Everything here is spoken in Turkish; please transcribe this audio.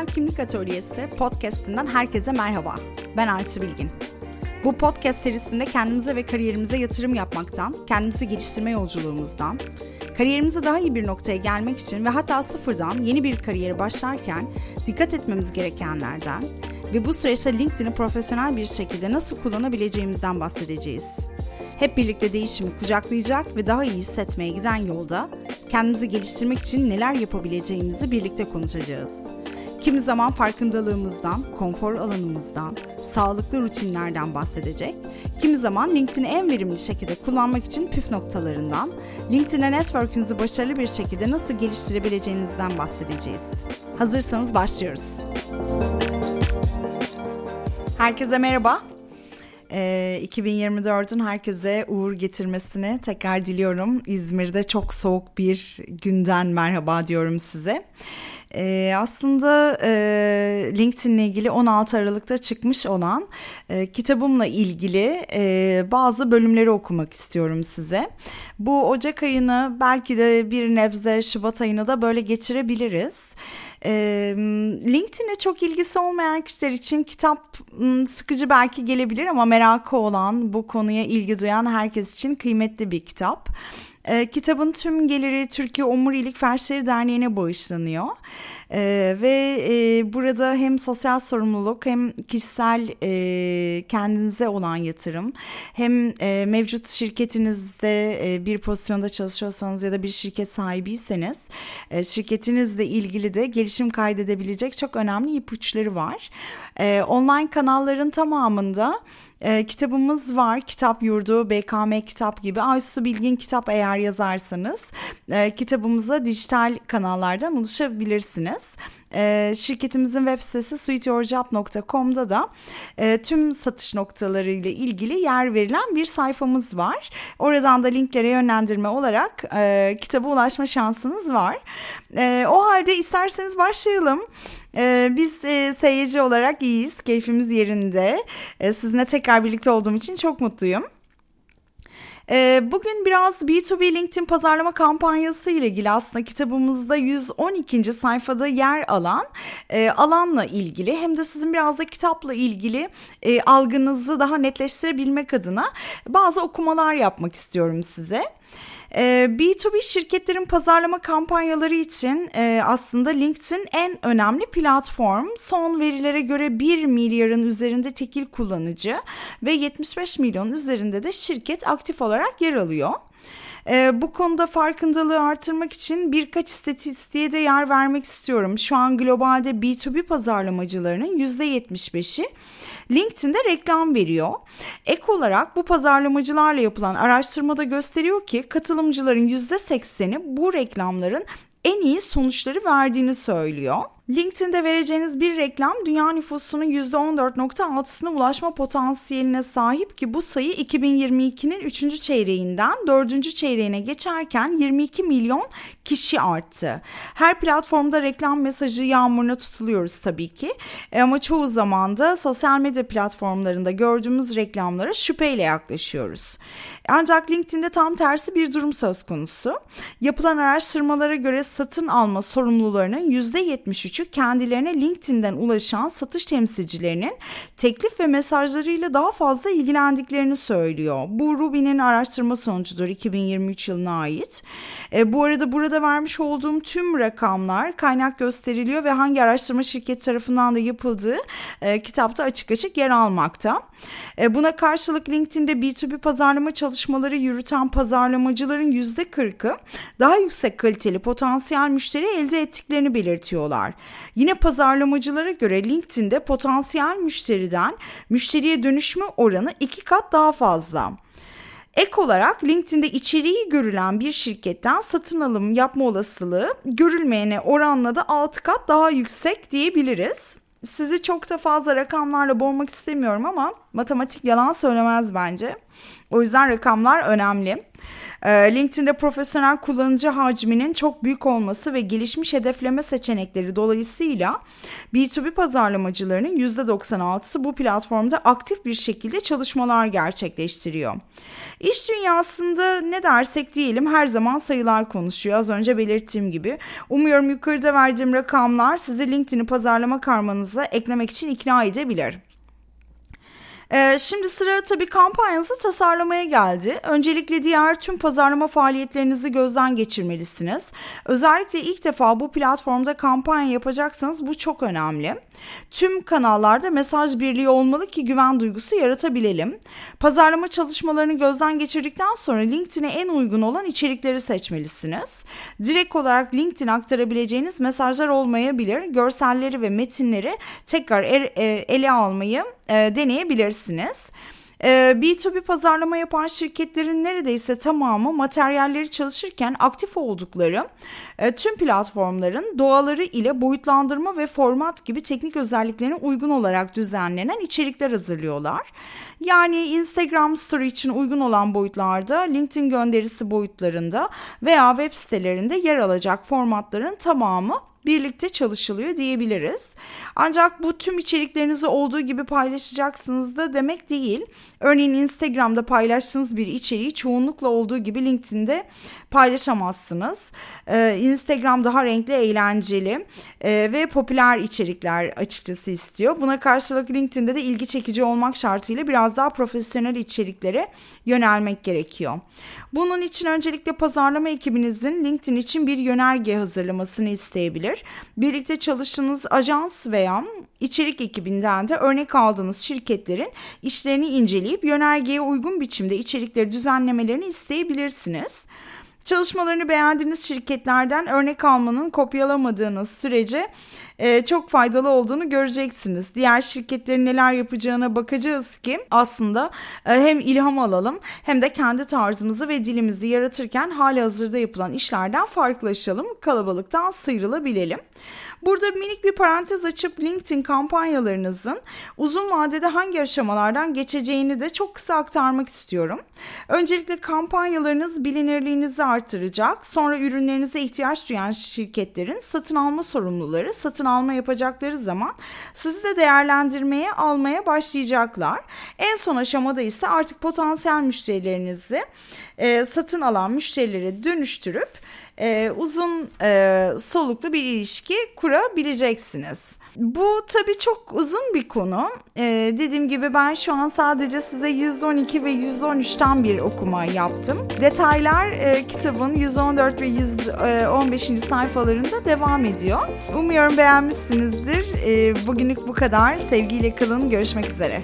Kişisel Kimlik Atölyesi podcast'inden herkese merhaba. Ben Aysu Bilgin. Bu podcast serisinde kendimize ve kariyerimize yatırım yapmaktan, kendimizi geliştirme yolculuğumuzdan, kariyerimize daha iyi bir noktaya gelmek için ve hatta sıfırdan yeni bir kariyere başlarken dikkat etmemiz gerekenlerden ve bu süreçte LinkedIn'i profesyonel bir şekilde nasıl kullanabileceğimizden bahsedeceğiz. Hep birlikte değişimi kucaklayacak ve daha iyi hissetmeye giden yolda kendimizi geliştirmek için neler yapabileceğimizi birlikte konuşacağız. Kimi zaman farkındalığımızdan, konfor alanımızdan, sağlıklı rutinlerden bahsedecek. Kimi zaman LinkedIn'i en verimli şekilde kullanmak için püf noktalarından, LinkedIn'e network'ünüzü başarılı bir şekilde nasıl geliştirebileceğinizden bahsedeceğiz. Hazırsanız başlıyoruz. Herkese merhaba. 2024'ün ee, herkese uğur getirmesini tekrar diliyorum. İzmir'de çok soğuk bir günden merhaba diyorum size. Ee, aslında e, LinkedIn ilgili 16 Aralık'ta çıkmış olan e, kitabımla ilgili e, bazı bölümleri okumak istiyorum size. Bu Ocak ayını belki de bir nebze Şubat ayını da böyle geçirebiliriz. E, LinkedIn'e çok ilgisi olmayan kişiler için kitap sıkıcı belki gelebilir ama merakı olan, bu konuya ilgi duyan herkes için kıymetli bir kitap. E, kitabın tüm geliri Türkiye Omurilik Felçleri Derneği'ne bağışlanıyor. Ee, ve e, burada hem sosyal sorumluluk hem kişisel e, kendinize olan yatırım hem e, mevcut şirketinizde e, bir pozisyonda çalışıyorsanız ya da bir şirket sahibiyseniz e, şirketinizle ilgili de gelişim kaydedebilecek çok önemli ipuçları var. E, online kanalların tamamında e, kitabımız var. Kitap Yurdu, BKM Kitap gibi. Aysu Bilgin Kitap eğer yazarsanız e, kitabımıza dijital kanallardan ulaşabilirsiniz. E, şirketimizin web sitesi sweetyourjob.com'da da e, tüm satış noktaları ile ilgili yer verilen bir sayfamız var. Oradan da linklere yönlendirme olarak e, kitaba ulaşma şansınız var. E, o halde isterseniz başlayalım. Ee, biz e, seyirci olarak iyiyiz, keyfimiz yerinde. Ee, sizinle tekrar birlikte olduğum için çok mutluyum. Ee, bugün biraz B2B LinkedIn pazarlama kampanyası ile ilgili aslında kitabımızda 112. sayfada yer alan e, alanla ilgili hem de sizin biraz da kitapla ilgili e, algınızı daha netleştirebilmek adına bazı okumalar yapmak istiyorum size. B2B ee, şirketlerin pazarlama kampanyaları için e, aslında LinkedIn en önemli platform. Son verilere göre 1 milyarın üzerinde tekil kullanıcı ve 75 milyon üzerinde de şirket aktif olarak yer alıyor. E, bu konuda farkındalığı artırmak için birkaç istatistiğe de yer vermek istiyorum. Şu an globalde B2B pazarlamacılarının %75'i LinkedIn'de reklam veriyor. Ek olarak bu pazarlamacılarla yapılan araştırmada gösteriyor ki katılımcıların %80'i bu reklamların en iyi sonuçları verdiğini söylüyor. LinkedIn'de vereceğiniz bir reklam dünya nüfusunun %14.6'sına ulaşma potansiyeline sahip ki bu sayı 2022'nin 3. çeyreğinden 4. çeyreğine geçerken 22 milyon kişi arttı. Her platformda reklam mesajı yağmuruna tutuluyoruz tabii ki e ama çoğu zaman da sosyal medya platformlarında gördüğümüz reklamlara şüpheyle yaklaşıyoruz. Ancak LinkedIn'de tam tersi bir durum söz konusu. Yapılan araştırmalara göre satın alma sorumlularının %73'ü kendilerine LinkedIn'den ulaşan satış temsilcilerinin teklif ve mesajlarıyla daha fazla ilgilendiklerini söylüyor. Bu Ruby'nin araştırma sonucudur 2023 yılına ait. E, bu arada burada vermiş olduğum tüm rakamlar kaynak gösteriliyor ve hangi araştırma şirketi tarafından da yapıldığı e, kitapta açık açık yer almakta. E, buna karşılık LinkedIn'de B2B pazarlama çalışmaları yürüten pazarlamacıların %40'ı daha yüksek kaliteli potansiyel müşteri elde ettiklerini belirtiyorlar. Yine pazarlamacılara göre LinkedIn'de potansiyel müşteriden müşteriye dönüşme oranı iki kat daha fazla. Ek olarak LinkedIn'de içeriği görülen bir şirketten satın alım yapma olasılığı görülmeyene oranla da 6 kat daha yüksek diyebiliriz. Sizi çok da fazla rakamlarla boğmak istemiyorum ama matematik yalan söylemez bence. O yüzden rakamlar önemli. Ee, LinkedIn'de profesyonel kullanıcı hacminin çok büyük olması ve gelişmiş hedefleme seçenekleri dolayısıyla B2B pazarlamacılarının %96'sı bu platformda aktif bir şekilde çalışmalar gerçekleştiriyor. İş dünyasında ne dersek diyelim her zaman sayılar konuşuyor. Az önce belirttiğim gibi. Umuyorum yukarıda verdiğim rakamlar sizi LinkedIn'i pazarlama karmanıza eklemek için ikna edebilir. Ee, şimdi sıra tabii kampanyanızı tasarlamaya geldi. Öncelikle diğer tüm pazarlama faaliyetlerinizi gözden geçirmelisiniz. Özellikle ilk defa bu platformda kampanya yapacaksanız bu çok önemli. Tüm kanallarda mesaj birliği olmalı ki güven duygusu yaratabilelim. Pazarlama çalışmalarını gözden geçirdikten sonra LinkedIn'e en uygun olan içerikleri seçmelisiniz. Direkt olarak LinkedIn aktarabileceğiniz mesajlar olmayabilir. Görselleri ve metinleri tekrar er, e, ele almayı e, deneyebilirsiniz. B2B ee, pazarlama yapan şirketlerin neredeyse tamamı materyalleri çalışırken aktif oldukları e, tüm platformların doğaları ile boyutlandırma ve format gibi teknik özelliklerine uygun olarak düzenlenen içerikler hazırlıyorlar. Yani Instagram Story için uygun olan boyutlarda, LinkedIn gönderisi boyutlarında veya web sitelerinde yer alacak formatların tamamı birlikte çalışılıyor diyebiliriz. Ancak bu tüm içeriklerinizi olduğu gibi paylaşacaksınız da demek değil. Örneğin Instagram'da paylaştığınız bir içeriği çoğunlukla olduğu gibi LinkedIn'de paylaşamazsınız. Ee, Instagram daha renkli, eğlenceli e, ve popüler içerikler açıkçası istiyor. Buna karşılık LinkedIn'de de ilgi çekici olmak şartıyla biraz daha profesyonel içeriklere yönelmek gerekiyor. Bunun için öncelikle pazarlama ekibinizin LinkedIn için bir yönerge hazırlamasını isteyebilir. Birlikte çalıştığınız ajans veya içerik ekibinden de örnek aldığınız şirketlerin işlerini inceleyip yönergeye uygun biçimde içerikleri düzenlemelerini isteyebilirsiniz. Çalışmalarını beğendiğiniz şirketlerden örnek almanın kopyalamadığınız sürece e, çok faydalı olduğunu göreceksiniz. Diğer şirketlerin neler yapacağına bakacağız ki aslında e, hem ilham alalım hem de kendi tarzımızı ve dilimizi yaratırken hali hazırda yapılan işlerden farklılaşalım, kalabalıktan sıyrılabilelim. Burada minik bir parantez açıp LinkedIn kampanyalarınızın uzun vadede hangi aşamalardan geçeceğini de çok kısa aktarmak istiyorum. Öncelikle kampanyalarınız bilinirliğinizi artıracak. Sonra ürünlerinize ihtiyaç duyan şirketlerin satın alma sorumluları satın alma yapacakları zaman sizi de değerlendirmeye almaya başlayacaklar. En son aşamada ise artık potansiyel müşterilerinizi e, satın alan müşterilere dönüştürüp e, uzun e, soluklu bir ilişki kurabileceksiniz. Bu tabii çok uzun bir konu. E, dediğim gibi ben şu an sadece size 112 ve 113'ten bir okuma yaptım. Detaylar e, kitabın 114 ve 115. sayfalarında devam ediyor. Umuyorum beğenmişsinizdir. E, bugünlük bu kadar. Sevgiyle kalın. Görüşmek üzere.